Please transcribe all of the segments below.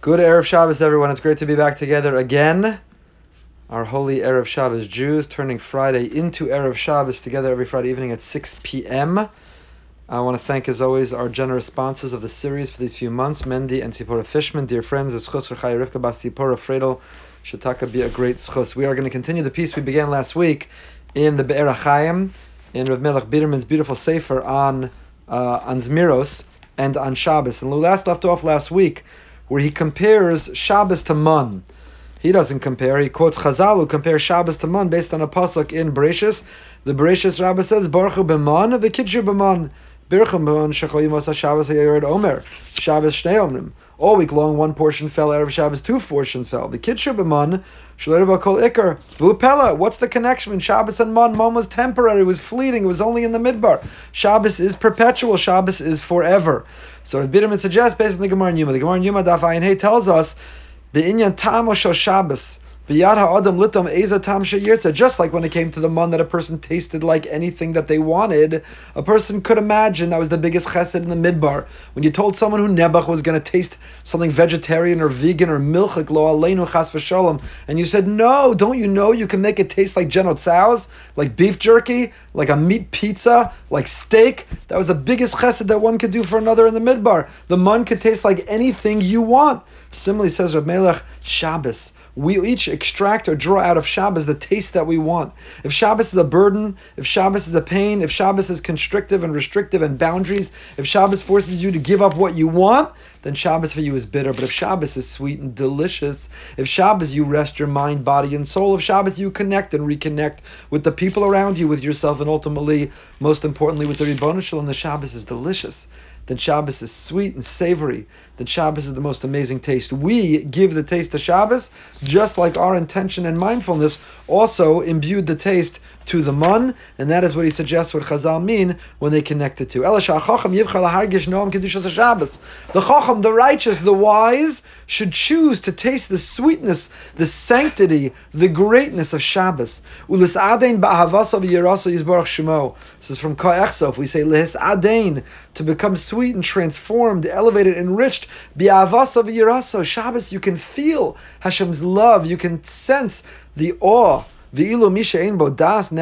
Good Erev Shabbos, everyone. It's great to be back together again. Our holy Erev Shabbos Jews turning Friday into Erev Shabbos together every Friday evening at 6 p.m. I want to thank, as always, our generous sponsors of the series for these few months, Mendy and Sipora Fishman. Dear friends, the schos for Chaya Rivka Bas Tzipora Fredel Shataka be a great schos. We are going to continue the piece we began last week in the Be'er HaChaim, in Rav Melech Biderman's beautiful sefer on, uh, on Zmiros and on Shabbos. And we last left off last week where he compares Shabbos to Man. He doesn't compare. He quotes Chazal who compare Shabbos to Man based on a pasuk in Bereshis. The Bereshis Rabbah says, Baruch v'kidju b'man. Bircham b'man shechol yimos Shabbos omer. Shabbos shnei omrim. All week long, one portion fell. Erev Shabbos, two portions fell. The b'man shler kol ikar. V'upela. What's the connection between Shabbos and Man? Man was temporary. It was fleeting. It was only in the midbar. Shabbos is perpetual. Shabbos is forever. So Rabbi Biderman suggests based on the Gemara Yuma. The Gemara Yuma Daf Ayin Hey tells us Be'inyan Tamo Shabbos. Just like when it came to the man that a person tasted like anything that they wanted, a person could imagine that was the biggest chesed in the midbar. When you told someone who Nebuch was going to taste something vegetarian or vegan or milchik lo aleinu chas v'shalom, and you said, no, don't you know you can make it taste like General Tso's, like beef jerky, like a meat pizza, like steak? That was the biggest chesed that one could do for another in the midbar. The man could taste like anything you want. Similarly, says Rab Melech, Shabbos. We each extract or draw out of Shabbos the taste that we want. If Shabbos is a burden, if Shabbos is a pain, if Shabbos is constrictive and restrictive and boundaries, if Shabbos forces you to give up what you want, then Shabbos for you is bitter. But if Shabbos is sweet and delicious, if Shabbos you rest your mind, body, and soul, if Shabbos you connect and reconnect with the people around you, with yourself, and ultimately, most importantly, with the Ribbon Shalom, the Shabbos is delicious then Shabbos is sweet and savory. Then Shabbos is the most amazing taste. We give the taste to Shabbos just like our intention and mindfulness also imbued the taste to the mun, and that is what he suggests what Chazal mean when they connect it to. The Chacham, the righteous, the wise, should choose to taste the sweetness, the sanctity, the greatness of Shabbos. This is from Ka'echsof. We say Lehis Adain, to become sweet and transformed, elevated, enriched. Shabbos, you can feel Hashem's love, you can sense the awe Misha das.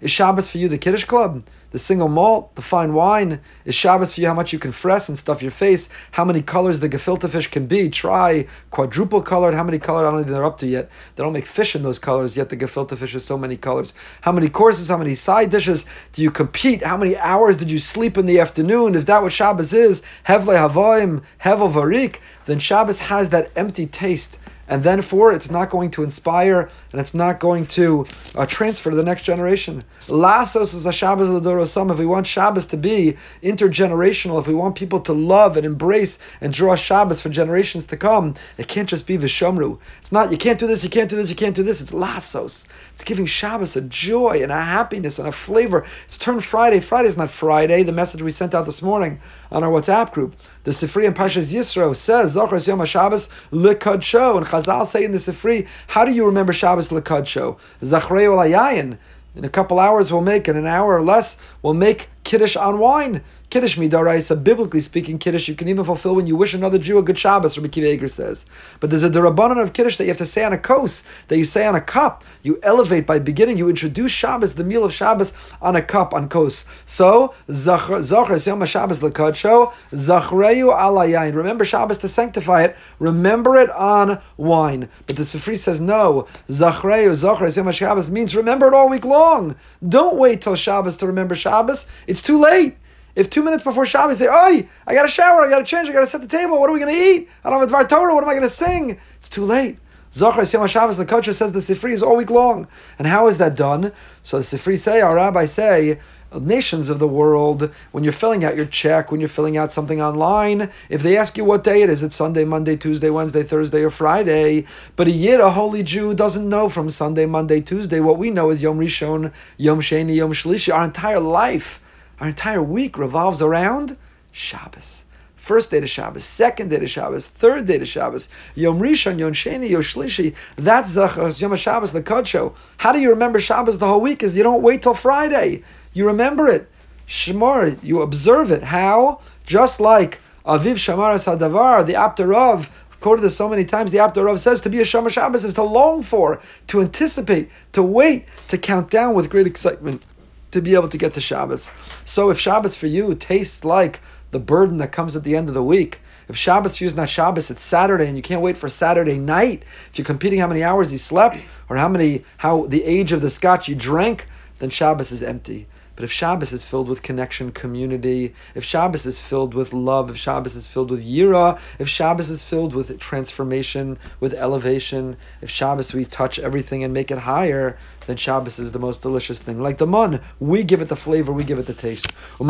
Is Shabbos for you the Kiddush Club? The single malt, the fine wine? Is Shabbos for you how much you can fress and stuff your face? How many colors the gefilte fish can be? Try quadruple colored. How many colored? I don't think they're up to yet. They don't make fish in those colors, yet the gefilte fish is so many colors. How many courses? How many side dishes? Do you compete? How many hours did you sleep in the afternoon? Is that what Shabbos is? Hevle havoim, hevel varik. Then Shabbos has that empty taste and then for it's not going to inspire and it's not going to uh, transfer to the next generation. Lasos is a Shabbos of the Dorosam. If we want Shabbos to be intergenerational, if we want people to love and embrace and draw Shabbos for generations to come, it can't just be Vishomru. It's not, you can't do this, you can't do this, you can't do this. It's Lasos. It's giving Shabbos a joy and a happiness and a flavor. It's turned Friday. Friday is not Friday, the message we sent out this morning on our WhatsApp group. The Sifri and Pashas Yisro says Zochar Yom HaShabbos Lekadsho, and Chazal say in the Sifri, how do you remember Shabbos Lekadsho? Zachrei Olayayin. In a couple hours, we'll make, in an hour or less, we'll make Kiddush on wine. Kiddush midaraisa, biblically speaking, Kiddush you can even fulfill when you wish another Jew a good Shabbos, Rabbi Kiva Eiger says. But there's a derabanan of Kiddush that you have to say on a kos, that you say on a cup. You elevate by beginning, you introduce Shabbos, the meal of Shabbos, on a cup, on kos. So, Zachar Yom Shabbos Lekadsho, Zachreu alayayin. Remember Shabbos to sanctify it, remember it on wine. But the Sifri says no, Zachreu, Zachar Yom Shabbos means remember it all week long. Don't wait till Shabbos to remember Shabbos, it's too late. If two minutes before Shabbos say, "Oi, I got to shower, I got to change, I got to set the table. What are we going to eat? I don't have a Dvar Torah. What am I going to sing?" It's too late. Zachar Yom Shabbos, the culture says the Sifri is all week long. And how is that done? So the Sifri say, our rabbis say, nations of the world, when you're filling out your check, when you're filling out something online, if they ask you what day it is, it's Sunday, Monday, Tuesday, Wednesday, Thursday, or Friday. But a Yid, a holy Jew, doesn't know from Sunday, Monday, Tuesday. What we know is Yom Rishon, Yom Sheni, Yom Shlishi. Our entire life our entire week revolves around Shabbos. First day to Shabbos, second day to Shabbos, third day to Shabbos, Yom Rishon, Yom Sheni, Yom Shlishi. That's Zachar, Yom Shabbos, Kodsho. How do you remember Shabbos the whole week? Is you don't wait till Friday. You remember it. Shemar, you observe it. How? Just like Aviv Shamaras Hadavar, the Apterav, quoted this so many times, the Apterav says to be a Shomer Shabbos is to long for, to anticipate, to wait, to count down with great excitement, to be able to get to Shabbos. So if Shabbos for you tastes like the burden that comes at the end of the week, if Shabbos for you is not Shabbos, it's Saturday, and you can't wait for Saturday night. If you're competing how many hours you slept or how many how the age of the scotch you drank, then Shabbos is empty. But if Shabbos is filled with connection, community, if Shabbos is filled with love, if Shabbos is filled with yira, if Shabbos is filled with transformation, with elevation, if Shabbos we touch everything and make it higher, then Shabbos is the most delicious thing. Like the mun, we give it the flavor, we give it the taste. And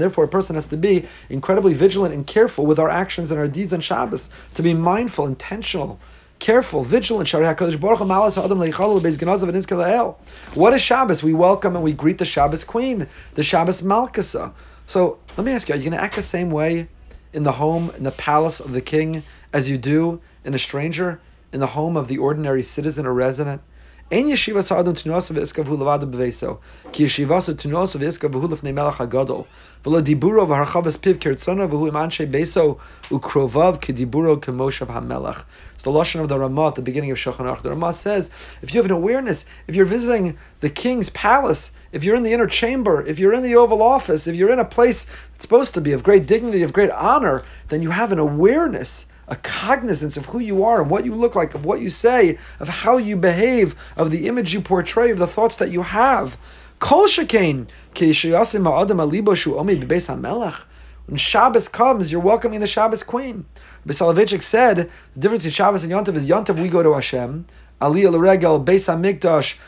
therefore, a person has to be incredibly vigilant and careful with our actions and our deeds on Shabbos, to be mindful, intentional careful, vigilant. What is Shabbos? We welcome and we greet the Shabbos queen, the Shabbos Malkasa. So let me ask you: Are you going to act the same way in the home, in the palace of the king, as you do in a stranger, in the home of the ordinary citizen or resident? Ein yeshivas ha'adam tunosav iskavu levadu beveso, ki yeshivasu tunosav iskavu lefnei melech hagadol, v'lo diburo v'harchavas piv kirtzona v'hu im anshe beso ukrovav kediburo kemoshav hamelech. It's the lashon of the Ramah at the beginning of Shulchan Aruch. The Ramah says, if you have an awareness, if you're visiting the king's palace, if you're in the inner chamber, if you're in the Oval Office, if you're in a place that's supposed to be of great dignity, of great honor, then you have an awareness a cognizance of who you are and what you look like, of what you say, of how you behave, of the image you portray, of the thoughts that you have. Shekain, when Shabbos comes, you're welcoming the Shabbos queen. Besalovichik said the difference between Shabbos and Yontav is Yontav we go to Hashem, Aliyah L'Regel, Beis HaMikdash,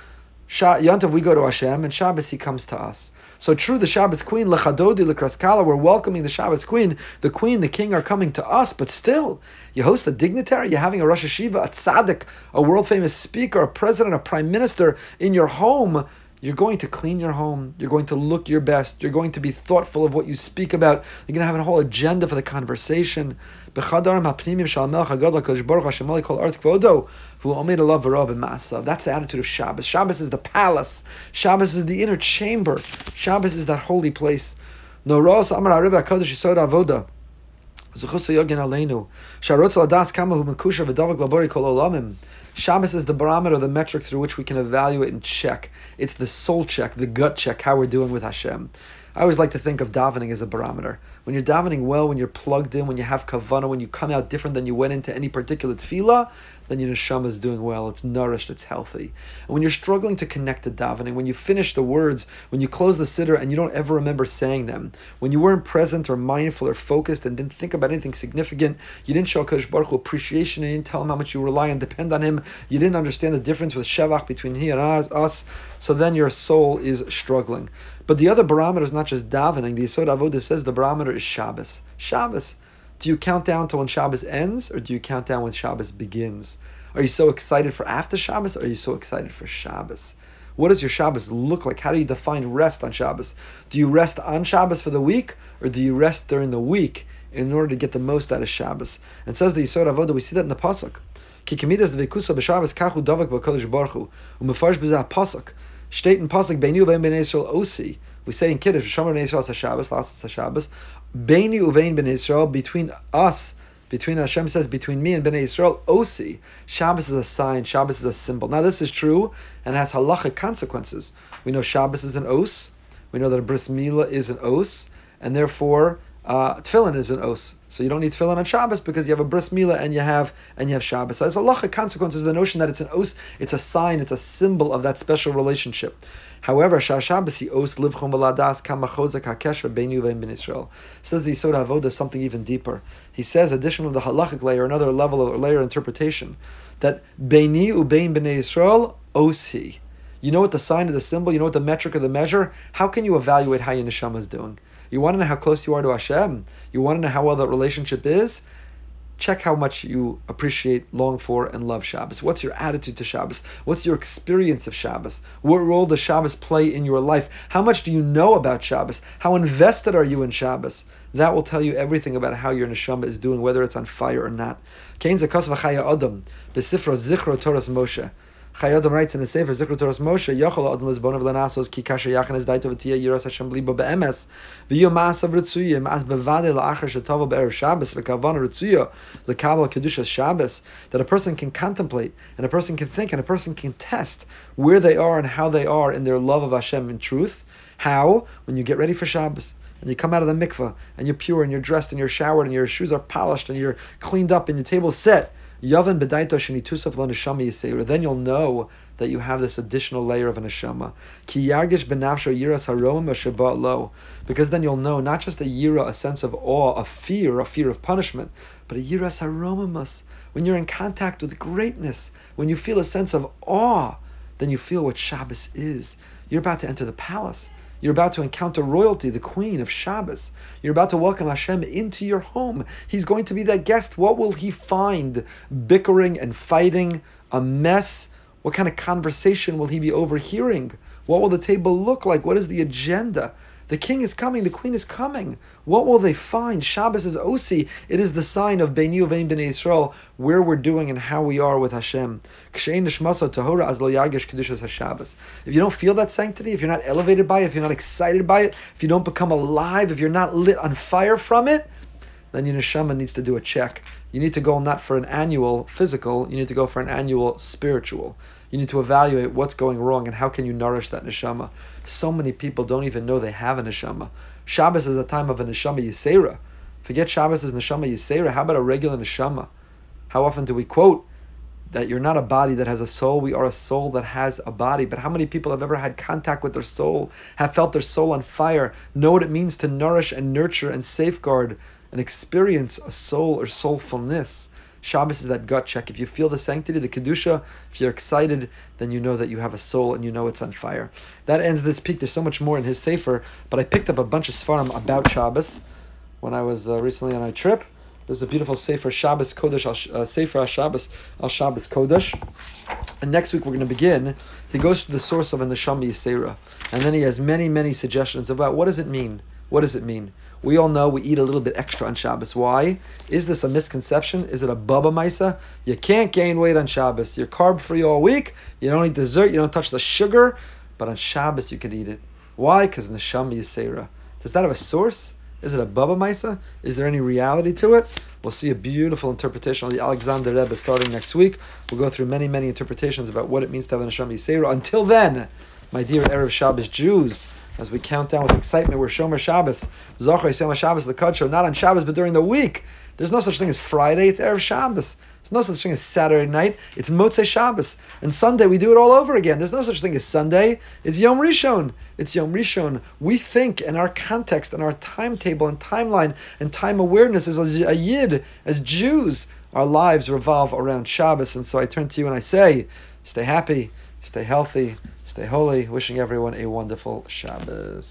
Yontav we go to Hashem, and Shabbos he comes to us. So true, the Shabbos queen, lechadodi lekraskala, we're welcoming the Shabbos queen. The queen, the king are coming to us, but still, you host a dignitary, you're having a Rosh Yeshiva, a tzaddik, a world famous speaker, a president, a prime minister in your home. You're going to clean your home. You're going to look your best. You're going to be thoughtful of what you speak about. You're going to have a whole agenda for the conversation. That's the attitude of Shabbos. Shabbos is the palace. Shabbos is the inner chamber. Shabbos is that holy place. No Amar Rebbe Hakadosh Yisod Avoda. Zechus Yogin Aleinu. Sharotz Ladas Kama Hu Mekusha V'Davak Labori Kol Olamim. Shabbos is the barometer, the metric through which we can evaluate and check. It's the soul check, the gut check, how we're doing with Hashem. I always like to think of davening as a barometer. When you're davening well, when you're plugged in, when you have kavana, when you come out different than you went into any particular tefillah, then your neshama is doing well. It's nourished. It's healthy. And when you're struggling to connect to davening, when you finish the words, when you close the siddur and you don't ever remember saying them, when you weren't present or mindful or focused and didn't think about anything significant, you didn't show Kodesh Baruch Hu appreciation and you didn't tell him how much you rely and depend on him, you didn't understand the difference with shevach between he and us, so then your soul is struggling. But the other barometer is not just davening. The Yisod Avodah says the barometer is Shabbos. Shabbos. Do you count down to when Shabbos ends, or do you count down when Shabbos begins? Are you so excited for after Shabbos, or are you so excited for Shabbos? What does your Shabbos look like? How do you define rest on Shabbos? Do you rest on Shabbos for the week, or do you rest during the week in order to get the most out of Shabbos? And says the Yisod Avodah, we see that in the pasuk. Pasuk. State in pasuk ben Israel osi. We say in Kiddush, Shomer ben Israel Shabbos, last Shabbos. Beinu uvein ben Israel between us. Between Hashem says between me and Bnei Israel, Osi. Shabbos is a sign. Shabbos is a symbol. Now this is true and has halachic consequences. We know Shabbos is an os. We know that a bris milah is an os, and therefore uh, tefillin is an os. So you don't need tefillin on Shabbos because you have a bris milah and you have and you have Shabbos. So as a consequences, the notion that it's an os, it's a sign, it's a symbol of that special relationship. However, Shabbos he os livchom v'ladas kamachozak hakesher beinu ben Israel. Says the Yisod Avodah something even deeper. He says, additional the halachic layer, another level of layer interpretation, that beini ubein bnei Israel osi. You know what the sign of the symbol, you know what the metric of the measure? How can you evaluate how your neshama is doing? You want to know how close you are to Hashem? You want to know how well that relationship is? Check how much you appreciate, long for, and love Shabbos. What's your attitude to Shabbos? What's your experience of Shabbos? What role does Shabbos play in your life? How much do you know about Shabbos? How invested are you in Shabbos? That will tell you everything about how your neshama is doing, whether it's on fire or not. Kain zakas v'chaya adam, zichro Torahs Moshe. Chayodam writes in the Sefer Zikr Torah Moshe, Yochel Adam Lizbonav Lenasos Ki Kasher Yachan Es Daito V'Tiyah Yiras Hashem Blibo Be'emes V'yo Ma'asav Ritzuyim As Bevade La'achar Shetavo Be'er Shabbos V'Kavan Ritzuyo L'Kabal Kedushas Shabbos that a person can contemplate and a person can think and a person can test where they are and how they are in their love of Hashem in truth. How? When you get ready for Shabbos and you come out of the mikveh and you're pure and you're dressed and you're showered and your shoes are polished and you're cleaned up and your table's set Yavan bedaito shenitusaf neshama yisera. Then you'll know that you have this additional layer of an neshama. Ki yargish benafsho yiras haromim lo. Because then you'll know not just a yira, a sense of awe, a fear, a fear of punishment, but a yiras haromimus. When you're in contact with greatness, when you feel a sense of awe, then you feel what Shabbos is. You're about to enter the palace. You're about to encounter royalty, the queen of Shabbos. You're about to welcome Hashem into your home. He's going to be that guest. What will he find? Bickering and fighting, a mess. What kind of conversation will he be overhearing? What will the table look like? What is the agenda? The king is coming, the queen is coming. What will they find? Shabbos is Osi. It is the sign of Bein Yuvain B'nai Yisrael, where we're doing and how we are with Hashem. If you don't feel that sanctity, if you're not elevated by it, if you're not excited by it, if you don't become alive, if you're not lit on fire from it, then your neshama needs to do a check. You need to go not for an annual physical, you need to go for an annual spiritual. You need to evaluate what's going wrong and how can you nourish that neshama. So many people don't even know they have a neshama. Shabbos is a time of a neshama yisera. Forget Shabbos is neshama yisera. How about a regular neshama? How often do we quote that you're not a body that has a soul? We are a soul that has a body. But how many people have ever had contact with their soul, have felt their soul on fire, know what it means to nourish and nurture and safeguard and experience a soul or soulfulness? Shabbos is that gut check. If you feel the sanctity, the kedusha, if you're excited, then you know that you have a soul and you know it's on fire. That ends this peak. There's so much more in his sefer, but I picked up a bunch of sefarim about Shabbos when I was uh, recently on a trip. This is a beautiful sefer Shabbos Kodesh, uh, sefer Shabbos al Shabbos Kodesh. And next week we're going to begin. He goes to the source of a neshama yisera, and then he has many, many suggestions about what does it mean. What does it mean? We all know we eat a little bit extra on Shabbos. Why? Is this a misconception? Is it a baba maisa? You can't gain weight on Shabbos. You're carb free all week. You don't eat dessert. You don't touch the sugar. But on Shabbos you can eat it. Why? Because neshama yisera. Does that have a source? Is it a baba maisa? Is there any reality to it? We'll see a beautiful interpretation of the Alexander Rebbe starting next week. We'll go through many, many interpretations about what it means to have a neshama yisera. Until then, my dear Erev Shabbos Jews as we count down with excitement. We're Shomer Shabbos, Zochar Yisrael Shabbos, the Show, not on Shabbos, but during the week. There's no such thing as Friday, it's Erev Shabbos. There's no such thing as Saturday night, it's Motzei Shabbos. And Sunday, we do it all over again. There's no such thing as Sunday, it's Yom Rishon. It's Yom Rishon. We think in our context, and our timetable and timeline and time awareness as a Yid, as Jews, our lives revolve around Shabbos. And so I turn to you and I say, stay happy, stay healthy, Stay holy. Wishing everyone a wonderful Shabbos.